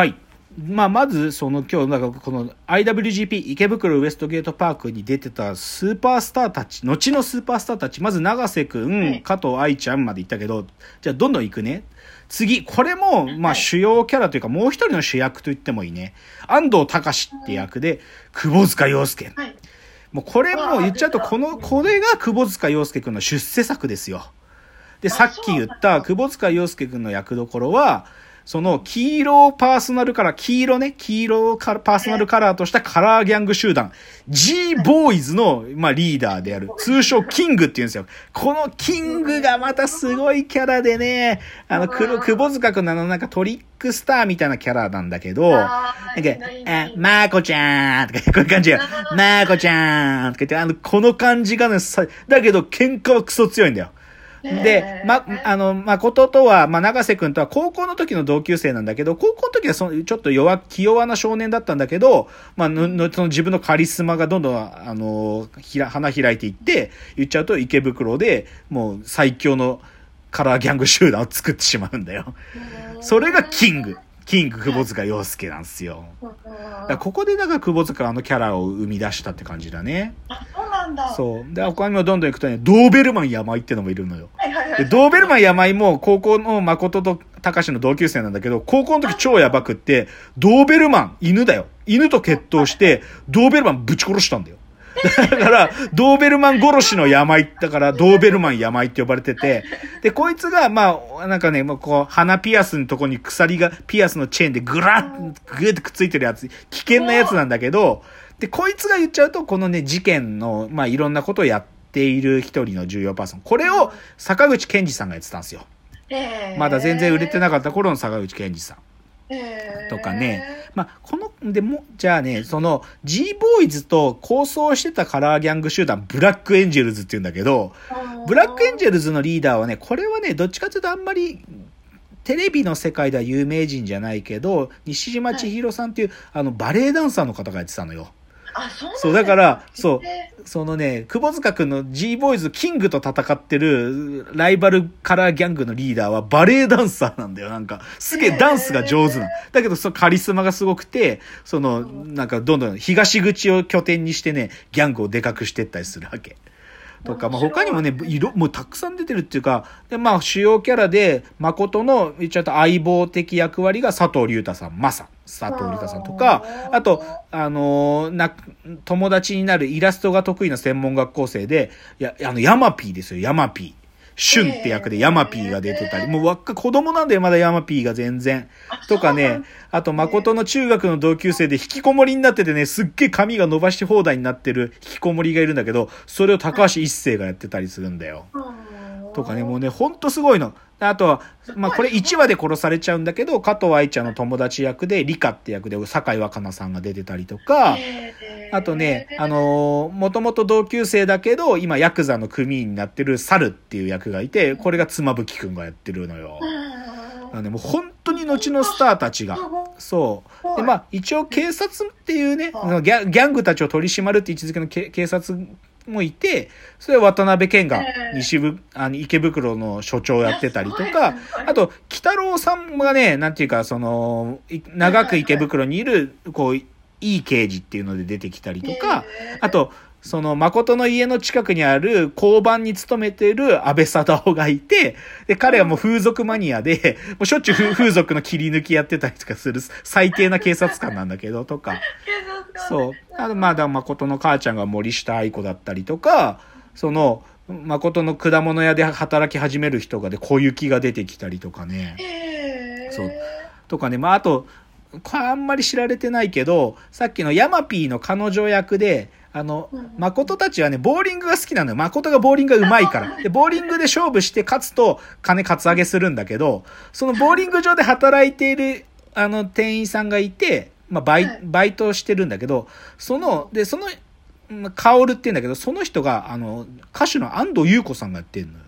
はい。まあ、まず、その今日、なんかこの IWGP 池袋ウエストゲートパークに出てたスーパースターたち、後のスーパースターたち、まず永瀬くん、はい加藤愛ちゃんまで行ったけど、じゃあどんどん行くね。次、これも、まあ、主要キャラというか、もう一人の主役と言ってもいいね。安藤隆って役で、窪塚洋介。はい。もうこれも言っちゃうと、この、これが窪塚洋介くんの出世作ですよ。で、さっき言った窪塚洋介くんの役どころは、その黄色パーソナルカラー、黄色ね、黄色パーソナルカラーとしたカラーギャング集団、G ボーイズの、まあ、リーダーである、通称キングって言うんですよ。このキングがまたすごいキャラでね、あの、くる窪塚くんのなんかトリックスターみたいなキャラなんだけど、あなんか、あ、まーこちゃんとか、こういう感じよ。まーこちゃんとか言って、あの、この感じがね、さだけど喧嘩はクソ強いんだよ。で、ま、あの、誠とは、まあ、長瀬くんとは高校の時の同級生なんだけど、高校の時はその、ちょっと弱、気弱な少年だったんだけど、まあ、の、のその自分のカリスマがどんどん、あの、ひら、花開いていって、言っちゃうと池袋で、もう最強のカラーギャング集団を作ってしまうんだよ。それがキング。キング久保塚洋介なんですよ。だここでだから久保塚はあのキャラを生み出したって感じだね。あ、そうなんだ。そう。で、他にもどんどん行くとね、ドーベルマン山井ってのもいるのよ。はいはいはい。でドーベルマン山井も高校の誠と高の同級生なんだけど、高校の時超やばくって、ドーベルマン、犬だよ。犬と決闘して、ドーベルマンぶち殺したんだよ。だから、ドーベルマン殺しの病だから、ドーベルマン病って呼ばれてて、で、こいつが、まあ、なんかね、もうこう、鼻ピアスのとこに鎖が、ピアスのチェーンでぐらっ、ぐーってくっついてるやつ、危険なやつなんだけど、で、こいつが言っちゃうと、このね、事件の、まあ、いろんなことをやっている一人の重要パーソン。これを、坂口健二さんがやってたんですよ。えーまだ全然売れてなかった頃の坂口健二さん。えーとかね。まあ、この、でも、じゃあね、その、G ボーイズと構想してたカラーギャング集団、ブラックエンジェルズって言うんだけど、ブラックエンジェルズのリーダーはね、これはね、どっちかというとあんまり、テレビの世界では有名人じゃないけど、西島千尋さんっていう、あの、バレエダンサーの方がやってたのよ。あ、そうなんそう、だから、そうえ、そのね、窪塚くんの G ボーイズキングと戦ってるライバルカラーギャングのリーダーはバレエダンサーなんだよ。なんか、すげえダンスが上手な。だけど、そのカリスマがすごくて、その、なんかどんどん東口を拠点にしてね、ギャングをでかくしてったりするわけ。とか、まあ、他にもね、色、もうたくさん出てるっていうか、で、まあ、主要キャラで、誠の、言っちゃうと相棒的役割が佐藤隆太さん、マサ、佐藤隆太さんとか、あと、あのーな、友達になるイラストが得意な専門学校生で、いや、あの、ヤマピーですよ、ヤマピー。シュンって役でヤマピーが出てたり、もう若子供なんだよ、まだヤマピーが全然。とかね、あと、誠の中学の同級生で引きこもりになっててね、すっげえ髪が伸ばし放題になってる引きこもりがいるんだけど、それを高橋一生がやってたりするんだよ。とかね、もうね、ほんとすごいの。あとは、まあこれ1話で殺されちゃうんだけど、加藤愛ちゃんの友達役で、リカって役で、酒井若菜さんが出てたりとか、あとね、あのー、もともと同級生だけど、今ヤクザの組員になってる猿っていう役がいて、これが妻夫木くんがやってるのよ。なんでもう本当に後のスターたちが。そう。で、まあ、一応警察っていうね、はいギャギャングたちを取り締まるって位置づけのけ警察もいて、それは渡辺謙がええ。西部、あの、池袋の所長をやってたりとすかあと、北郎さんがね、なんていうか、その、い長く池袋にいる、こう、いい刑事っていうので出てきたりとか、あと、その、誠の家の近くにある交番に勤めている安倍貞夫がいて、で、彼はもう風俗マニアで、もうしょっちゅう風風俗の切り抜きやってたりとかする最低な警察官なんだけど、とか。そう。あと、まあ、だ誠の母ちゃんが森下愛子だったりとか、その、誠の果物屋で働き始める人がで小雪が出てきたりとかね。そうとかね、まあ、あと、これあんまり知られてないけど、さっきのヤマピーの彼女役で、あのうん、誠たちはね、ボーリングが好きなのよ。誠がボーリングが上手いから。で、ボーリングで勝負して勝つと金カツアゲするんだけど、そのボーリング場で働いている、あの、店員さんがいて、まあ、バイはい、バイトをしてるんだけど、その、で、その、まあカオルって言うんだけど、その人が、あの、歌手の安藤優子さんがやってんのよ。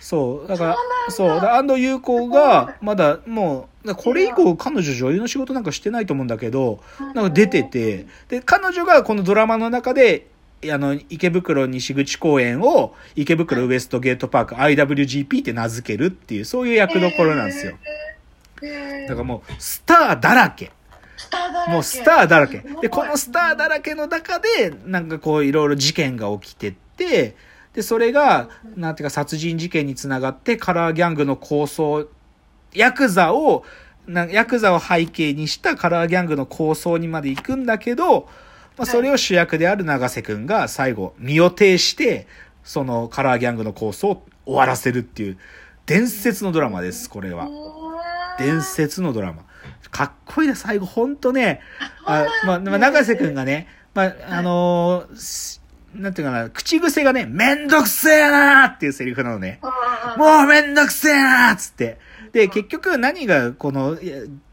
そう。だから、そう。安藤優子が、まだ、もう、これ以降彼女女優の仕事なんかしてないと思うんだけど、なんか出てて、で、彼女がこのドラマの中で、あの、池袋西口公園を池袋ウエストゲートパーク IWGP って名付けるっていう、そういう役どころなんですよ。だからもう、スターだらけ。もうスターだらけ。で、このスターだらけの中で、なんかこういろいろ事件が起きてって、で、それが、なんていうか殺人事件につながって、カラーギャングの構想、ヤクザを、なヤクザを背景にしたカラーギャングの構想にまで行くんだけど、まあ、それを主役である永瀬くんが最後、身を挺して、そのカラーギャングの構想を終わらせるっていう、伝説のドラマです、これは。伝説のドラマ。かっこいいな、最後、ほんとね、あまあ、まあ、永瀬くんがね、まあ、あのーしなんていうかな、口癖がね、めんどくせえなーっていうセリフなのね。もうめんどくせえなーっつって。で、結局何がこの、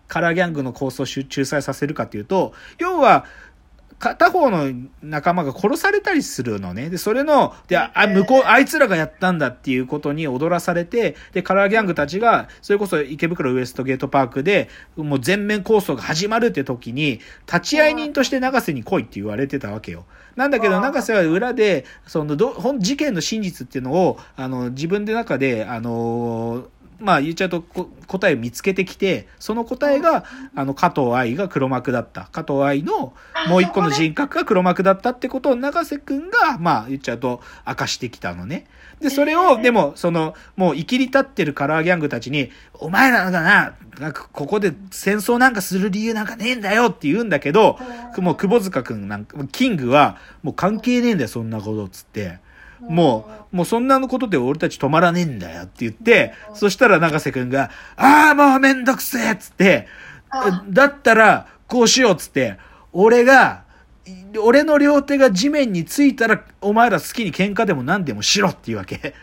カラーギャングの構想を仲裁させるかっていうと、要は、片方の仲間が殺されたりするのね。で、それの、で、あ、あ向こう、あいつらがやったんだっていうことに踊らされて、で、カラーギャングたちが、それこそ池袋ウエストゲートパークで、もう全面構想が始まるって時に、立ち会い人として永瀬に来いって言われてたわけよ。なんだけど、永瀬は裏で、その、ど、事件の真実っていうのを、あの、自分で中で、あのーまあ言っちゃうとこ答えを見つけてきて、その答えが、あの、加藤愛が黒幕だった。加藤愛のもう一個の人格が黒幕だったってことを永瀬くんが、まあ言っちゃうと明かしてきたのね。で、それを、えーでも、その、もう生きり立ってるカラーギャングたちに、お前らがな、なんかここで戦争なんかする理由なんかねえんだよって言うんだけど、もう窪塚くんなんか、キングは、もう関係ねえんだよ、そんなことっつって。もう、もうそんなことで俺たち止まらねえんだよって言って、そしたら永瀬くんが、ああ、もうめんどくせえっつって、あ。だったら、こうしようっつって、俺が、俺の両手が地面についたら、お前ら好きに喧嘩でも何でもしろっていうわけ。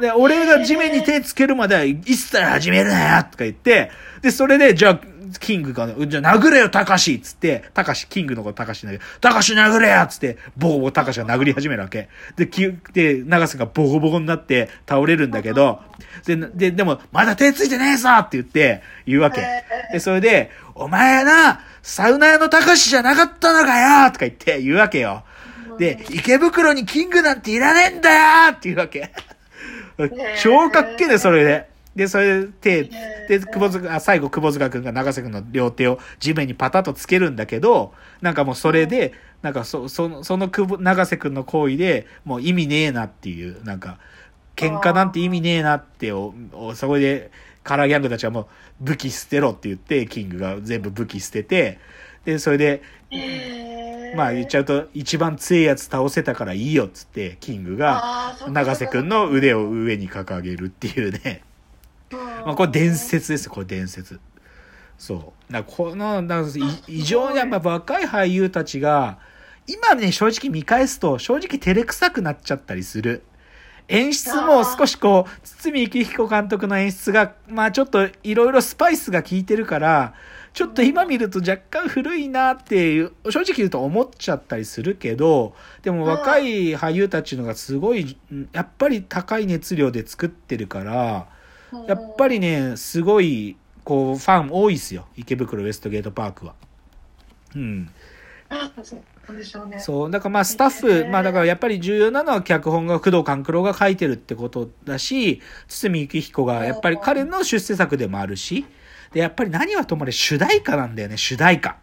で、俺が地面に手つけるまでは、いつから始めるなよとか言って、で、それで、じゃあ、キングが、じゃあ殴れよ、たかしっつって、たかし、キングのことたかしなんだけど、たかし殴れよっつって、ボコボコたかしが殴り始めるわけ。で、きで、長瀬がボコボコになって倒れるんだけど、で、で、でも、まだ手ついてねえぞって言って、言うわけ。で、それで、お前な、サウナ屋のたかしじゃなかったのかよとか言って言うわけよ。で、池袋にキングなんていらねえんだよって言うわけ。超かっけえね、それで。で、それで手、で、久保塚、あ最後、久保塚くんが長瀬くんの両手を地面にパタッとつけるんだけど、なんかもうそれで、なんかそ、その、その久保、長瀬くんの行為で、もう意味ねえなっていう、なんか、喧嘩なんて意味ねえなってお、おそこで、カラーギャングたちはもう武器捨てろって言って、キングが全部武器捨てて、で、それで、まあ言っちゃうと、一番強いやつ倒せたからいいよっつって、キングが、長瀬くんの腕を上に掲げるっていうね。まあこれ伝説です、これ伝説。そう。だこの、だ異常にやっぱ若い俳優たちが、今ね、正直見返すと、正直照れくさくなっちゃったりする。演出も少しこう、堤幸彦監督の演出が、まあちょっといろいろスパイスが効いてるから、ちょっと今見ると若干古いなっていう、正直言うと思っちゃったりするけど、でも若い俳優たちのがすごい、やっぱり高い熱量で作ってるから、やっぱりね、すごい、こう、ファン多いですよ。池袋ウエストゲートパークは。うん。あそうでしょうね。そう。だからまあスタッフ、まあだからやっぱり重要なのは脚本が工藤官九郎が書いてるってことだし、堤幸彦がやっぱり彼の出世作でもあるし、で、やっぱり何はともあれ主題歌なんだよね、主題歌。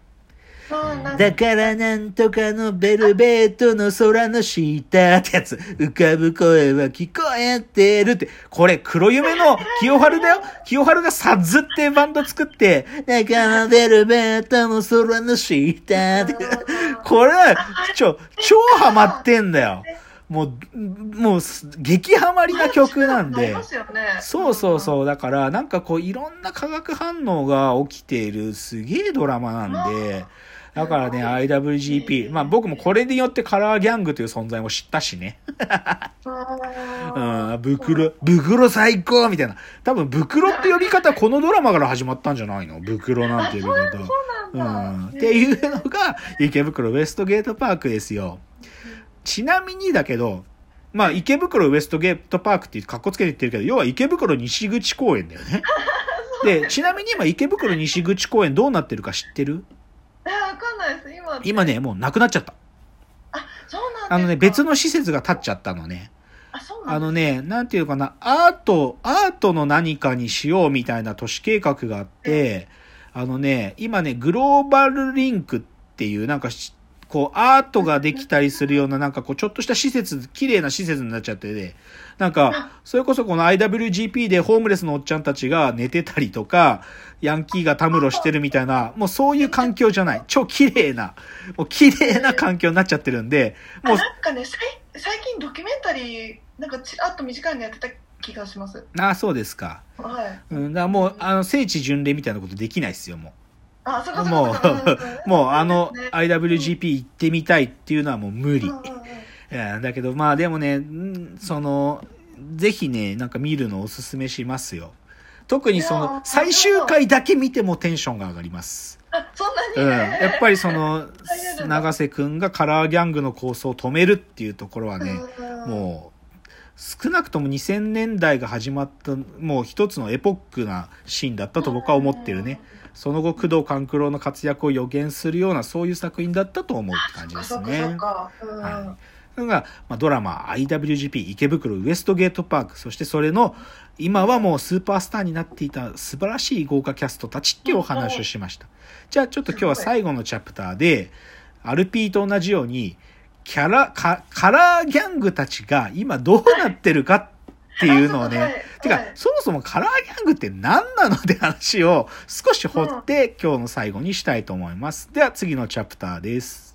だからなんとかのベルベートの空の下ってやつ、浮かぶ声は聞こえてるって、これ黒夢の清春だよ。清春がサズってバンド作って、だからベルベートの空の下って、これ、ちょ、超ハマってんだよ。もう、もう、激ハマりな曲なんで。そうそうそう。だから、なんかこう、いろんな化学反応が起きているすげえドラマなんで、だからね、IWGP。まあ僕もこれによってカラーギャングという存在も知ったしね。うん、ブクロ、ブクロ最高みたいな。多分、ブクロって呼び方このドラマから始まったんじゃないの？ブクロなんて呼び方。そうなんだ。うん。っていうのが、池袋ウエストゲートパークですよ。ちなみにだけど、まあ、池袋ウエストゲートパークって格好つけて言ってるけど、要は池袋西口公園だよね。で、ちなみに今池袋西口公園どうなってるか知ってる？ないです。今。今ね、もうなくなっちゃった。あ、そうなんあのね、別。の施設が建っちゃったのね。あ、そうあのね、なんていうのかな、アート、アートの何かにしようみたいな都市計画があって、あのね、今ね、グローバルリンクっていう、なんかし、こう、アートができたりするような、なんかこう、ちょっとした施設、綺麗な施設になっちゃってて、なんか、それこそこの IWGP でホームレスのおっちゃんたちが寝てたりとか、ヤンキーがたむろしてるみたいな、もうそういう環境じゃない。超綺麗な、もう綺麗な環境になっちゃってるんで、もうあなんかね、最近ドキュメンタリー、なんかちらっと短いのやってた気がします。ああ、そうですか。はい。うん、だもう、あの、聖地巡礼みたいなことできないですよ、もあ、そこう。そもう、もう、あの、ね IWGP 行ってみたいっていうのはもう無理だけど、まあでもね、うんその、ぜひね、なんか見るのをおすすめしますよ。特にその最終回だけ見てもテンションが上がります。あ、そんなうん。やっぱりその大変だ、な長瀬くんがカラーギャングの構想を止めるっていうところはね、うんもう、少なくとも2000年代が始まった、もう一つのエポックなシーンだったと僕は思ってるね。。その後、工藤官九郎の活躍を予言するような、そういう作品だったと思うって感じですね。はそれが、まあ、ドラマ IWGP 池袋ウエストゲートパーク、そしてそれの、今はもうスーパースターになっていた素晴らしい豪華キャストたちっていうお話をしました。じゃあちょっと今日は最後のチャプターで、アルピーと同じように、キャラ、カカラーギャングたちが今どうなってるかっていうのをね、はいてか、はいそもそもカラーギャングって何なのって話を少し掘って今日の最後にしたいと思います。では次のチャプターです。